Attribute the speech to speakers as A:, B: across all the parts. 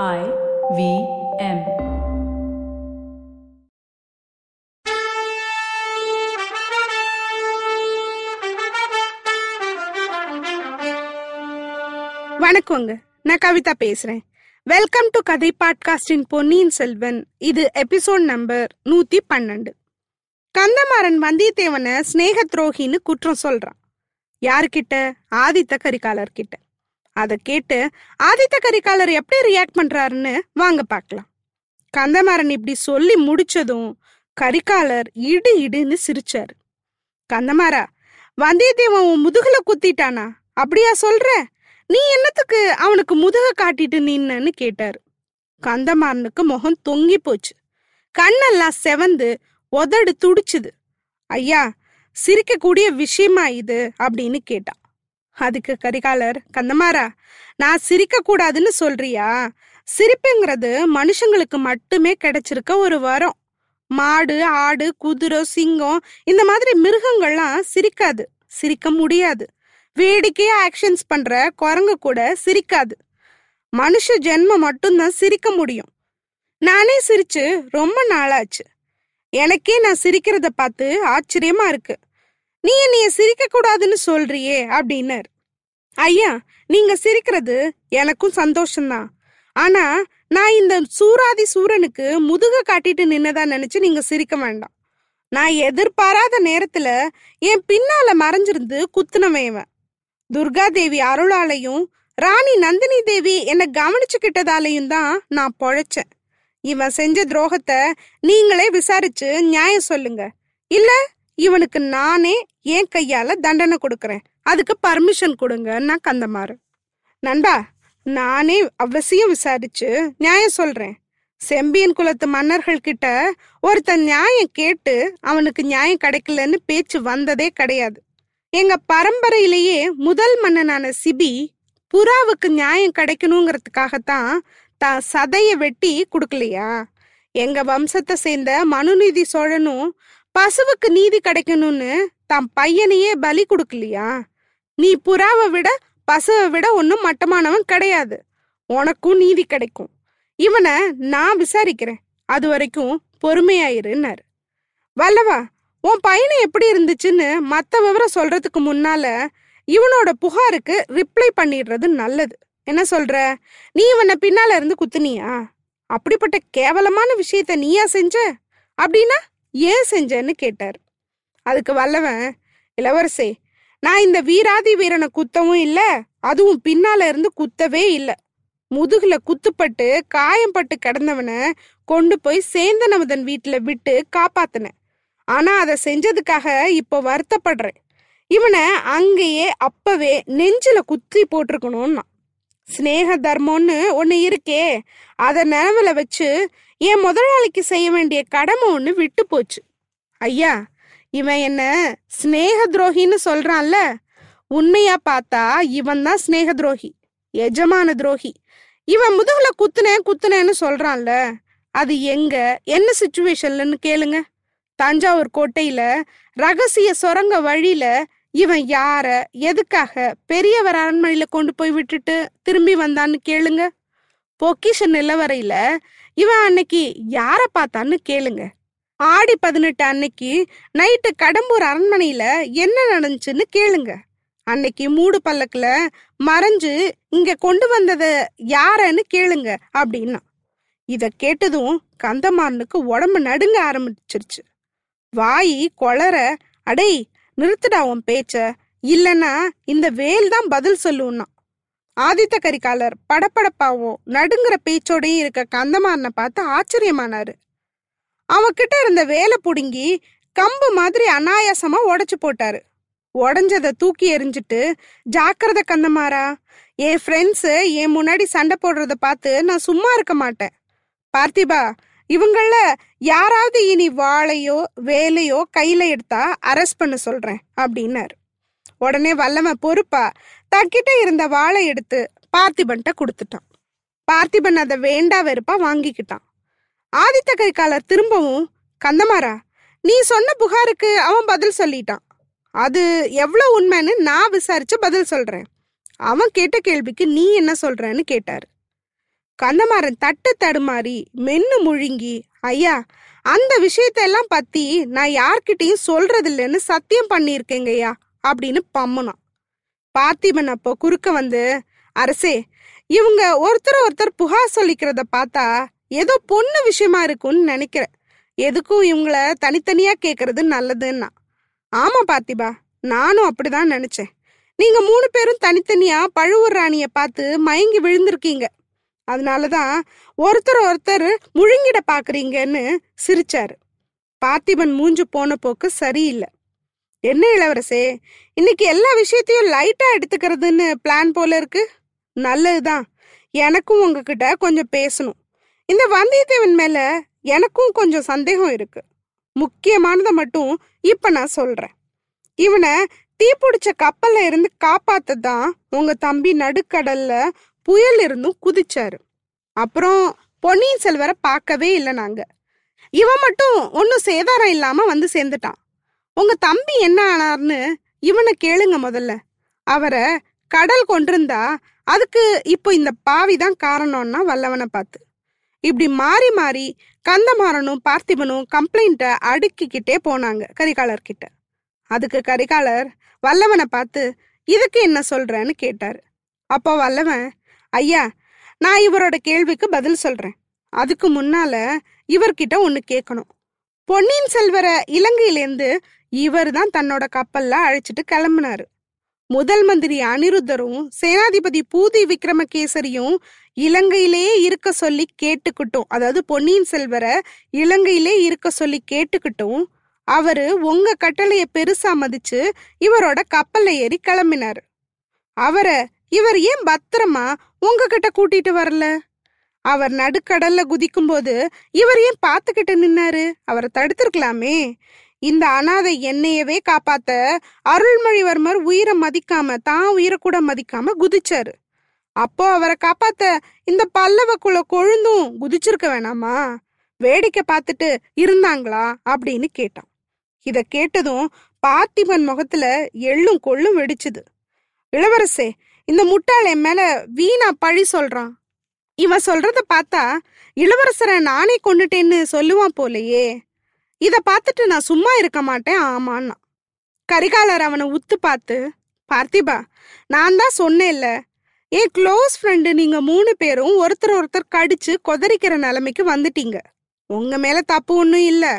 A: I V M.
B: வணக்கங்க. நான் கவிதா பேசுறேன். வெல்கம் டு கதை பாட்காஸ்டின் பொன்னியின் செல்வன். இது எபிசோட் நம்பர் நூத்தி பன்னெண்டு. கந்தமாறன் வந்தியத்தேவனை ஸ்னேக துரோகின்னு குற்றம் சொல்றான். யாருக்கிட்ட ஆதித்த கரிகாலர் கிட்ட அதை கேட்டு ஆதித்த கரிகாலர் எப்படி ரியாக்ட் பண்றாருன்னு வாங்க பார்க்கலாம். கந்தமாறன் இப்படி சொல்லி முடிச்சதும் கரிகாலர் இடு இடுன்னு சிரிச்சாரு. கந்தமாரா வந்தியத்தேவன் உன் முதுகுல குத்திட்டானா? அப்படியா சொல்ற? நீ என்னத்துக்கு அவனுக்கு முதுக காட்டிட்டு நின்னு கேட்டாரு. கந்தமாறனுக்கு முகம் தொங்கி போச்சு. கண்ணெல்லாம் செவந்து உதடு துடிச்சுது. ஐயா சிரிக்கக்கூடிய விஷயமா இது? அப்படின்னு கேட்டான் அதுக்கு கரிகாலர் கந்தமாரா நான் சிரிக்க கூடாதுன்னு சொல்றியா? சிரிப்புங்கிறது மனுஷங்களுக்கு மட்டுமே கிடைச்சிருக்க ஒரு வரம். மாடு ஆடு குதிரை சிங்கம் இந்த மாதிரி மிருகங்கள்லாம் சிரிக்காது. சிரிக்க முடியாது. வேடிக்கையா ஆக்ஷன்ஸ் பண்ற குரங்கு கூட சிரிக்காது. மனுஷ ஜென்மம் மட்டும்தான் சிரிக்க முடியும். நானே சிரிச்சு ரொம்ப நாளாச்சு. எனக்கே நான் சிரிக்கிறத பார்த்து ஆச்சரியமா இருக்கு. நீ என்னைய சிரிக்க கூடாதுன்னு சொல்றியே அப்படின்னாரு. ஐயா நீங்க சிரிக்கிறது எனக்கும் சந்தோஷம்தான். ஆனா நான் இந்த சூராதி சூரனுக்கு முதுக காட்டிட்டு நின்னதா நினைச்சு நீங்க சிரிக்க வேண்டாம். நான் எதிர்பாராத நேரத்துல என் பின்னால மறைஞ்சிருந்து குத்துனவன் இவன். துர்காதேவி அருளாலையும் ராணி நந்தினி தேவி என்னை கவனிச்சுக்கிட்டதாலையும் தான் நான் பொழைச்சேன். இவன் செஞ்ச துரோகத்தை நீங்களே விசாரிச்சு நியாயம் சொல்லுங்க. இல்லை இவனுக்கு நானே என் கையால தண்டனை கொடுக்கறேன். அதுக்கு பர்மிஷன் கொடுங்கன்னா நான் கந்தமாறு நண்பா நானே அவசியம் விசாரிச்சு நியாயம் சொல்றேன். செம்பியன் குலத்து மன்னர்கள் கிட்ட ஒருத்தன் நியாயம் கேட்டு அவனுக்கு நியாயம் கிடைக்கலன்னு பேச்சு வந்ததே கிடையாது. எங்க பரம்பரையிலேயே முதல் மன்னனான சிபி புறாவுக்கு நியாயம் கிடைக்கணுங்கிறதுக்காகத்தான் தான் சதைய வெட்டி கொடுக்கலையா? எங்க வம்சத்தை சேர்ந்த மனுநீதி சோழனும் பசுவுக்கு நீதி கிடைக்கணும்னு தம் பையனையே பலி கொடுக்கலையா? நீ புறாவை விட பசுவை விட ஒன்னும் மட்டமானவன் கிடையாது. உனக்கும் நீதி கிடைக்கும். இவனை நான் விசாரிக்கிறேன். அது வரைக்கும் பொறுமையாயிருன்னாரு. வல்லவா உன் பையனை எப்படி இருந்துச்சுன்னு மற்ற விவரம் சொல்றதுக்கு முன்னால இவனோட புகாருக்கு ரிப்ளை பண்ணிடுறது நல்லது. என்ன சொல்ற? நீ இவனை பின்னால இருந்து குத்துனியா? அப்படிப்பட்ட கேவலமான விஷயத்த நீயா செஞ்ச? அப்படின்னா ஏன் செஞ்சேன்னு கேட்டார். அதுக்கு வல்லவன் இளவரசே நான் இந்த வீராதி வீரனை குத்தவும் இல்லை அதுவும் பின்னால இருந்து குத்தவே இல்லை. முதுகுல குத்துப்பட்டு காயம்பட்டு கிடந்தவனை கொண்டு போய் சேந்தனமுதன் வீட்டில் விட்டு காப்பாத்தினேன். ஆனா அதை செஞ்சதுக்காக இப்போ வருத்தப்படுறேன். இவனை அங்கேயே அப்பவே நெஞ்சில குத்தி போட்டிருக்கணும்னா ஸ்னேக தர்மம்னு ஒன்று இருக்கே. அதை நினைவுல வச்சு என் முதலாளிக்கு செய்ய வேண்டிய கடமை ஒன்று விட்டு போச்சு. ஐயா இவன் என்ன ஸ்னேக துரோகின்னு சொல்கிறான்ல உண்மையா பார்த்தா இவன் தான் ஸ்னேக துரோகி எஜமான துரோகி. இவன் முதுகுல குத்துனேன் குத்துனேன்னு சொல்றான்ல அது எங்க என்ன சுச்சுவேஷன்லன்னு கேளுங்க. தஞ்சாவூர் கோட்டையில ரகசிய சுரங்க வழியில இவன் யார எதுக்காக பெரியவர் அரண்மனையில கொண்டு போய் விட்டுட்டு திரும்பி வந்தான்னு கேளுங்க. பொக்கிஷ நிலவரையில இவன் அன்னைக்கு யார பார்த்தான்னு கேளுங்க. ஆடி பதினெட்டு அன்னைக்கு நைட்டு கடம்பூர் அரண்மனையில என்ன நடந்துச்சுன்னு கேளுங்க. அன்னைக்கு மூடு பல்லக்குல மறைஞ்சு இங்க கொண்டு வந்தத யாரன்னு கேளுங்க அப்படின்னா. இத கேட்டதும் கந்தமாறனுக்கு உடம்பு நடுங்க ஆரம்பிச்சிருச்சு. வாய் கொளற அடே நிறுத்துடா உன் பேச்ச. இல்லைன்னா இந்த வேல் தான் பதில் சொல்லுன்னா ஆதித்த கரிகாலர் படப்படப்பாவோ நடுங்கிற பேச்சோடையும் இருக்க கந்தமாறனை பார்த்து ஆச்சரியமானாரு. அவகிட்ட இருந்த வேலை புடுங்கி கம்பு மாதிரி அனாயாசமா உடைச்சு போட்டாரு. உடஞ்சதை தூக்கி எறிஞ்சிட்டு ஜாக்கிரத கந்தமாரா என் ஃப்ரெண்ட்ஸு என் முன்னாடி சண்டை போடுறத பார்த்து நான் சும்மா இருக்க மாட்டேன். பார்த்திபா இவங்கள யாராவது இனி வாளையோ வேலையோ கையில எடுத்தா அரெஸ்ட் பண்ண சொல்றேன் அப்படின்னாரு. உடனே வல்லவன் பொறுப்பா தக்கிட்ட இருந்த வாழை எடுத்து பார்த்திபன்ட்ட கொடுத்துட்டான். பார்த்திபன் அதை வேண்டா வெறுப்பா வாங்கிக்கிட்டான். ஆதித்த கரிகாலர் திரும்பவும் கந்தமாரா நீ சொன்ன புகாருக்கு அவன் பதில் சொல்லிட்டான். அது எவ்வளவு உண்மைன்னு நான் விசாரிச்சு பதில் சொல்றேன். அவன் கேட்ட கேள்விக்கு நீ என்ன சொல்றன்னு கேட்டாரு. கந்தமாறன் தட்டு தடுமாறி மென்னு முழுங்கி ஐயா அந்த விஷயத்தெல்லாம் பத்தி நான் யார்கிட்டயும் சொல்றது இல்லைன்னு சத்தியம் பண்ணியிருக்கேங்கய்யா அப்படின்னு பம்முனான். பார்த்திபன் அப்போ குறுக்க வந்து அரசே இவங்க ஒருத்தர் ஒருத்தர் புகார் சொல்லிக்கிறத பார்த்தா ஏதோ பொண்ணு விஷயமா இருக்கும்னு நினைக்கிறேன் எதுக்கும் இவங்கள தனித்தனியா கேட்கறது நல்லதுன்னா. ஆமா பார்த்திபா நானும் அப்படிதான் நினைச்சேன். நீங்க மூணு பேரும் தனித்தனியா பழுவூர் ராணிய பார்த்து மயங்கி விழுந்திருக்கீங்க. அதனால தான் ஒருத்தர் ஒருத்தர் முழுங்கிட பார்க்குறீங்கன்னு சிரிச்சாரு. பார்த்திபன் மூஞ்சு போன போக்கு சரியில்லை. என்ன இளவரசே இன்னைக்கு எல்லா விஷயத்தையும் லைட்டாக எடுத்துக்கிறதுன்னு பிளான் போல இருக்கு. நல்லதுதான். எனக்கும் உங்ககிட்ட கொஞ்சம் பேசணும். இந்த வந்தியத்தேவன் மேலே எனக்கும் கொஞ்சம் சந்தேகம் இருக்கு. முக்கியமானதை மட்டும் இப்போ நான் சொல்கிறேன் இவனை தீப்பிடிச்ச கப்பல்ல இருந்து காப்பாத்ததான் உங்க தம்பி நடுக்கடல்ல புயல் இருந்தும் குதிச்சாரு. அப்புறம் பொன்னியின் செல்வரை பார்க்கவே இல்லை நாங்க. இவன் மட்டும் ஒன்றும் சேதாரம் இல்லாம வந்து சேர்ந்துட்டான். உங்க தம்பி என்ன ஆனார்னு இவனை கேளுங்க முதல்ல. அவரை கடல் கொண்டிருந்தா அதுக்கு இப்போ இந்த பாவி தான் காரணம்னா வல்லவனை பார்த்து. இப்படி மாறி மாறி கந்தமாறனும் பார்த்திபனும் கம்ப்ளைண்ட்டை அடுக்கிக்கிட்டே போனாங்க கரிகாலர்கிட்ட அதுக்கு கரிகாலர் வல்லவனை பார்த்து இதுக்கு என்ன சொல்றேன்னு கேட்டார். அப்போ வல்லவன் ஐயா நான் இவரோட கேள்விக்கு பதில் சொல்றேன். அதுக்கு முன்னால இவர்கிட்ட ஒன்னு கேட்கணும் பொன்னியின் செல்வரை இலங்கையிலேருந்து இவர் தான் தன்னோட கப்பல்ல அழைச்சிட்டு கிளம்புனாரு. முதல் மந்திரி அனிருத்தரும் சேனாதிபதி பூதி விக்ரமகேசரியும் இலங்கையிலேயே இருக்க சொல்லி கேட்டுக்கிட்டோம். அதாவது பொன்னியின் செல்வரை இலங்கையிலே இருக்க சொல்லி கேட்டுக்கிட்டும். அவரு உங்க கட்டளைய பெருசா மதிச்சு இவரோட கப்பல்ல ஏறி கிளம்பினாரு. அவரை இவர் ஏன் பத்திரமா உங்ககிட்ட கூட்டிட்டு வரல? அவர் நடுக்கடல்ல குதிக்கும்போது இவர் ஏன் பார்த்துக்கிட்டு நின்னாரு? அவரை தடுத்திருக்கலாமே. இந்த அனாதை என்னையவே காப்பாத்த அருள்மொழிவர்மர் உயிரை மதிக்காம தான் உயிரை கூட மதிக்காம குதிச்சாரு. அப்போ அவரை காப்பாத்த இந்த பல்லவ குல கொழுந்தும் குதிச்சிருக்க வேணாமா? வேடிக்கை பார்த்துட்டு இருந்தாங்களா? அப்படின்னு கேட்டான். இத கேட்டதும் பார்த்திபன் முகத்துல எள்ளும் கொள்ளும் வெடிச்சுது. இளவரசே இந்த முட்டாள் என் மேல வீணா பழி சொல்றான். இவன் சொல்றத பார்த்தா இளவரசரை நானே கொண்டுட்டேன்னு சொல்லுவான் போலையே. இத பார்த்துட்டு நான் சும்மா இருக்க மாட்டேன் ஆமான்னா. கரிகாலர் அவனை உத்து பார்த்து பார்த்திபா நான் தான் சொன்னேன்ல என் க்ளோஸ் ஃப்ரெண்டு நீங்க மூணு பேரும் ஒருத்தர் ஒருத்தர் கடிச்சு கொதறிக்கிற நிலைமைக்கு வந்துட்டீங்க. உங்க மேல தப்பு ஒன்றும் இல்லை.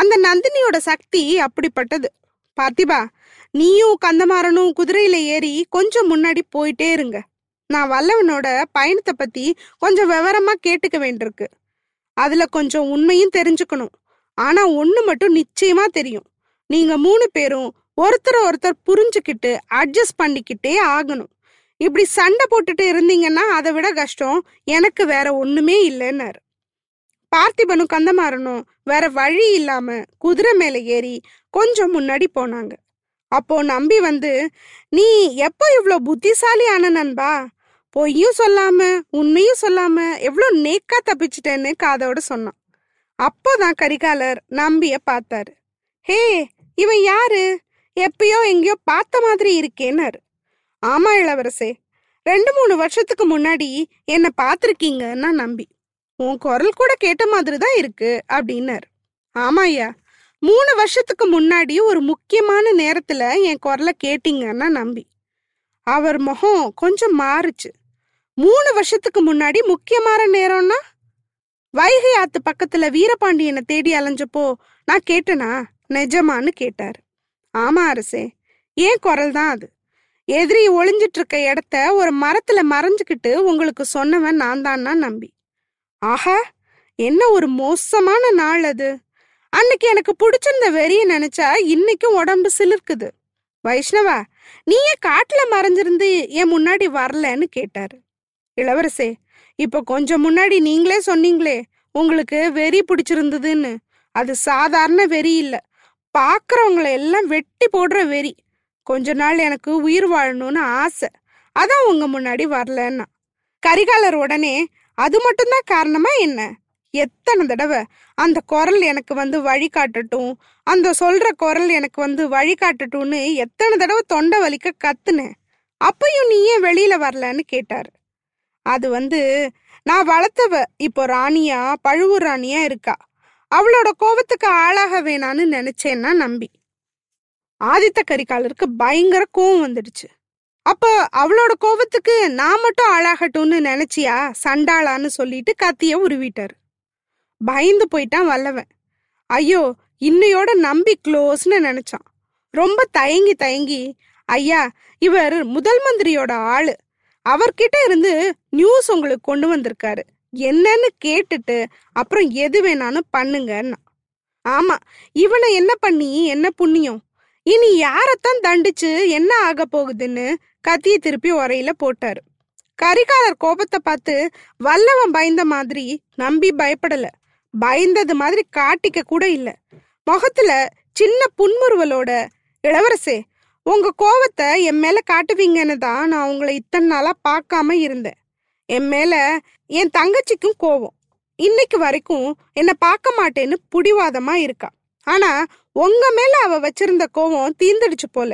B: அந்த நந்தினியோட சக்தி அப்படிப்பட்டது. பார்த்திபா நீயும் கந்தமாறனும் குதிரையில ஏறி கொஞ்சம் முன்னாடி போயிட்டே இருங்க. நான் வல்லவனோட பயணத்தை பத்தி கொஞ்சம் விவரமா கேட்டுக்க வேண்டியிருக்கு. அதுல கொஞ்சம் உண்மையும் தெரிஞ்சுக்கணும். ஆனா ஒண்ணு மட்டும் நிச்சயமா தெரியும். நீங்க மூணு பேரும் ஒருத்தர் ஒருத்தர் புரிஞ்சுக்கிட்டு அட்ஜஸ்ட் பண்ணிக்கிட்டே ஆகணும். இப்படி சண்டை போட்டுட்டு இருந்தீங்கன்னா அதை விட கஷ்டம். எனக்கு வேற ஒண்ணுமே இல்லைன்னாரு. பார்த்திபனும் கந்தமாறனும் வேற வழி இல்லாம குதிரை மேல ஏறி கொஞ்சம் முன்னாடி போனாங்க. அப்போ நம்பி வந்து நீ எப்போ இவ்வளோ புத்திசாலி ஆன நண்பா? பொய்யும் சொல்லாம உண்மையும் சொல்லாம எவ்வளோ நேக்கா தப்பிச்சிட்டேன்னு காதோட சொன்னான். அப்போதான் கரிகாலர் நம்பிய பார்த்தாரு. ஹே இவன் யாரு? எப்பயோ எங்கேயோ பார்த்த மாதிரி இருக்கேன்னாரு. ஆமா இளவரசே ரெண்டு மூணு வருஷத்துக்கு முன்னாடி என்னை பார்த்துருக்கீங்கன்னா நம்பி. உன் குரல் கூட கேட்ட மாதிரி தான் இருக்கு அப்படின்னாரு. ஆமா ஐயா மூணு வருஷத்துக்கு முன்னாடி ஒரு முக்கியமான நேரத்துல என் குரலை கேட்டீங்கன்னா நம்பி. அவர் முகம் கொஞ்சம் மாறுச்சு. மூணு வருஷத்துக்கு முன்னாடி முக்கியமான நேரம்னா வைகை ஆத்து பக்கத்துல வீரபாண்டியனை தேடி அலைஞ்சப்போ நான் கேட்டனா நிஜமான்னு கேட்டாரு. ஆமா அரசே ஏன் குரல் தான் அது. எதிரி ஒளிஞ்சிட்டு இருக்க இடத்த ஒரு மரத்துல மறைஞ்சுக்கிட்டு உங்களுக்கு சொன்னவன் நான் தான்னா நம்பி. ஆஹா என்ன ஒரு மோசமான நாள் அது. அன்னைக்கு எனக்கு பிடிச்சிருந்த வெறிய நினைச்சா இன்னைக்கும் உடம்பு சிலிர்க்குது. வைஷ்ணவா நீயே காட்டுல மறைஞ்சிருந்து என் முன்னாடி வரலன்னு கேட்டாரு. இளவரசே இப்ப கொஞ்சம் முன்னாடி நீங்களே சொன்னீங்களே உங்களுக்கு வெறி பிடிச்சிருந்ததுன்னு. அது சாதாரண வெறி இல்ல. பாக்குறவங்களை எல்லாம் வெட்டி போடுற வெறி. கொஞ்ச நாள் எனக்கு உயிர் வாழணும்னு ஆசை. அதான் உங்க முன்னாடி வரலன்னா. கரிகாலர் உடனே அது மட்டும்தான் காரணமா என்ன? எத்தனை தடவை அந்த குரல் எனக்கு வந்து வழிகாட்டட்டும் அந்த சொல்ற குரல் எனக்கு வந்து வழிகாட்டட்டும்னு எத்தனை தடவை தொண்டை வலிக்க கத்துனேன் அப்பையும் நீ ஏன் வெளியில வரலன்னு கேட்டார். அது வந்து நான் வளர்த்தவ இப்போ ராணியா பழுவூர் ராணியா இருக்கா. அவளோட கோபத்துக்கு ஆளாக வேணான்னு நினைச்சேன்னா நம்பி. ஆதித்த கரிகாலருக்கு பயங்கர கோவம் வந்துடுச்சு. அப்போ அவளோட கோவத்துக்கு நான் மட்டும் ஆளாகட்டும்னு நினைச்சியா? சண்டாளான்னு சொல்லிட்டு கத்திய உருவிட்டாரு. பயந்து போயிட்டான் வல்லவன். ஐயோ இன்னையோட நம்பி க்ளோஸ்னு நினைச்சான். ரொம்ப தயங்கி தயங்கி ஐயா இவர் முதல் மந்திரியோட ஆளு. அவர்கிட்ட இருந்து நியூஸ் உங்களுக்கு கொண்டு வந்திருக்காரு. என்னன்னு கேட்டுட்டு அப்புறம் எது வேணாலும் பண்ணுங்கன்னா. ஆமா இவனை என்ன பண்ணி என்ன புண்ணியம்? இனி யாரைத்தான் தண்டிச்சு என்ன ஆக போகுதுன்னு கத்திய திருப்பி உரையில போட்டாரு. கரிகாலர் கோபத்தை பார்த்து வல்லவன் பயந்த மாதிரி நம்பி பயப்படல. பயந்தது மாதிரி காட்டிக்க கூட இல்லை. முகத்துல சின்ன புன்முறுவலோட இளவரசே உங்க கோவத்தை என் மேல காட்டுவீங்கன்னு தான் நான் உங்களை இத்தனை நாளா பார்க்காம இருந்தேன். என் மேல என் தங்கச்சிக்கும் கோவம். இன்னைக்கு வரைக்கும் என்னை பார்க்க மாட்டேன்னு புடிவாதமா இருக்கா. ஆனா உங்க மேல அவ வச்சிருந்த கோவம் தீந்துடுச்சு போல.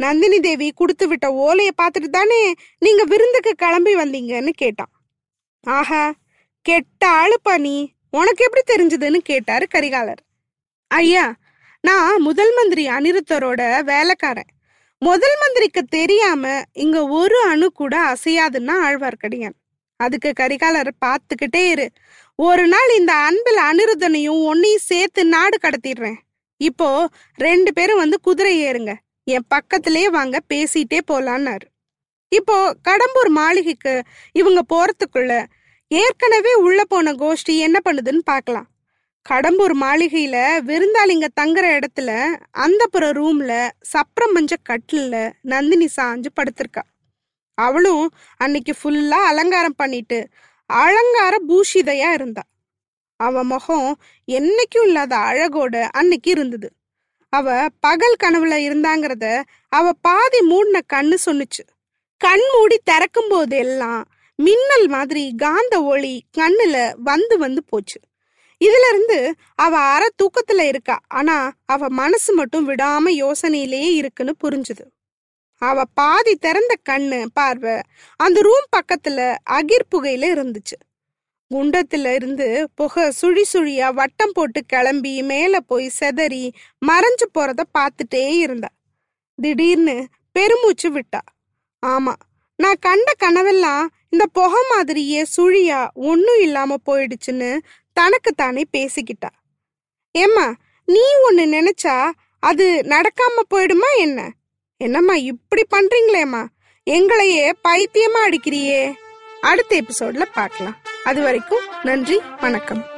B: நந்தினி தேவி கொடுத்து விட்ட ஓலையை பார்த்துட்டு தானே நீங்க விருந்துக்கு கிளம்பி வந்தீங்கன்னு கேட்டான் ஆஹா கெட்ட ஆளுப்பா நீ. உனக்கு எப்படி தெரிஞ்சதுன்னு கேட்டாரு கரிகாலர். ஐயா நான் முதல் மந்திரி அனிருத்தரோட வேலைக்காரன். முதல் மந்திரிக்கு தெரியாம இங்க ஒரு அணு கூட அசையாதுன்னா ஆழ்வார்க்கடியான். அதுக்கு கரிகாலர் பார்த்துக்கிட்டே இரு. ஒரு நாள் இந்த அன்பில் அனிருத்தனையும் ஒன்னையும் சேர்த்து நாடு கடத்திடுறேன். இப்போ ரெண்டு பேரும் வந்து குதிரை ஏறுங்க. என் பக்கத்திலே வாங்க பேசிட்டே போலான்னாரு. இப்போ கடம்பூர் மாளிகைக்கு இவங்க போறதுக்குள்ள ஏற்கனவே உள்ள போன கோஷ்டி என்ன பண்ணுதுன்னு பார்க்கலாம். கடம்பூர் மாளிகையில விருந்தாளிங்க தங்குற இடத்துல அந்தப்புற ரூம்ல சப்ரம் மஞ்ச கட்டில நந்தினி சாஞ்சு படுத்திருக்கா. அவளும் அன்னைக்கு ஃபுல்லா அலங்காரம் பண்ணிட்டு அலங்கார பூஷிதையா இருந்தா. அவ முகம் என்னைக்கும் இல்லாத அழகோட அன்னைக்கு இருந்தது. அவ பகல் கனவுல இருந்தாங்கிறத அவ பாதி மூடின கண்ணு சொன்னுச்சு. கண் மூடி திறக்கும் போதெல்லாம் மின்னல் மாதிரி காந்த ஒளி கண்ணுல வந்து வந்து போச்சு. இதுல இருந்து அவ அற தூக்கத்துல இருக்கா. ஆனா அவ மனசு மட்டும் விடாம யோசனையிலேயே இருக்குன்னு புரிஞ்சுது. அவ பாதி திறந்த கண்ணு பார்வை அந்த ரூம் பக்கத்துல அகிர் புகையில இருந்துச்சு. குண்டத்துல இருந்து புகை சுழி சுழியா வட்டம் போட்டு கிளம்பி மேல போய் செதறி மறைஞ்சு போறத பார்த்துட்டே இருந்தா. திடீர்னு பெருமூச்சு விட்டா. ஆமா நான் கண்ட கனவெல்லாம் இந்த புகை மாதிரியே சுழியா ஒன்றும் இல்லாம போயிடுச்சுன்னு தனக்கு தானே பேசிக்கிட்டா. ஏம்மா நீ ஒன்று நினைச்சா அது நடக்காம போயிடுமா என்ன? என்னம்மா இப்படி பண்றீங்களேம்மா? எங்களையே பைத்தியமா அடிக்கிறியே. அடுத்த எபிசோட்ல பார்க்கலாம். அது வரைக்கும் நன்றி வணக்கம்.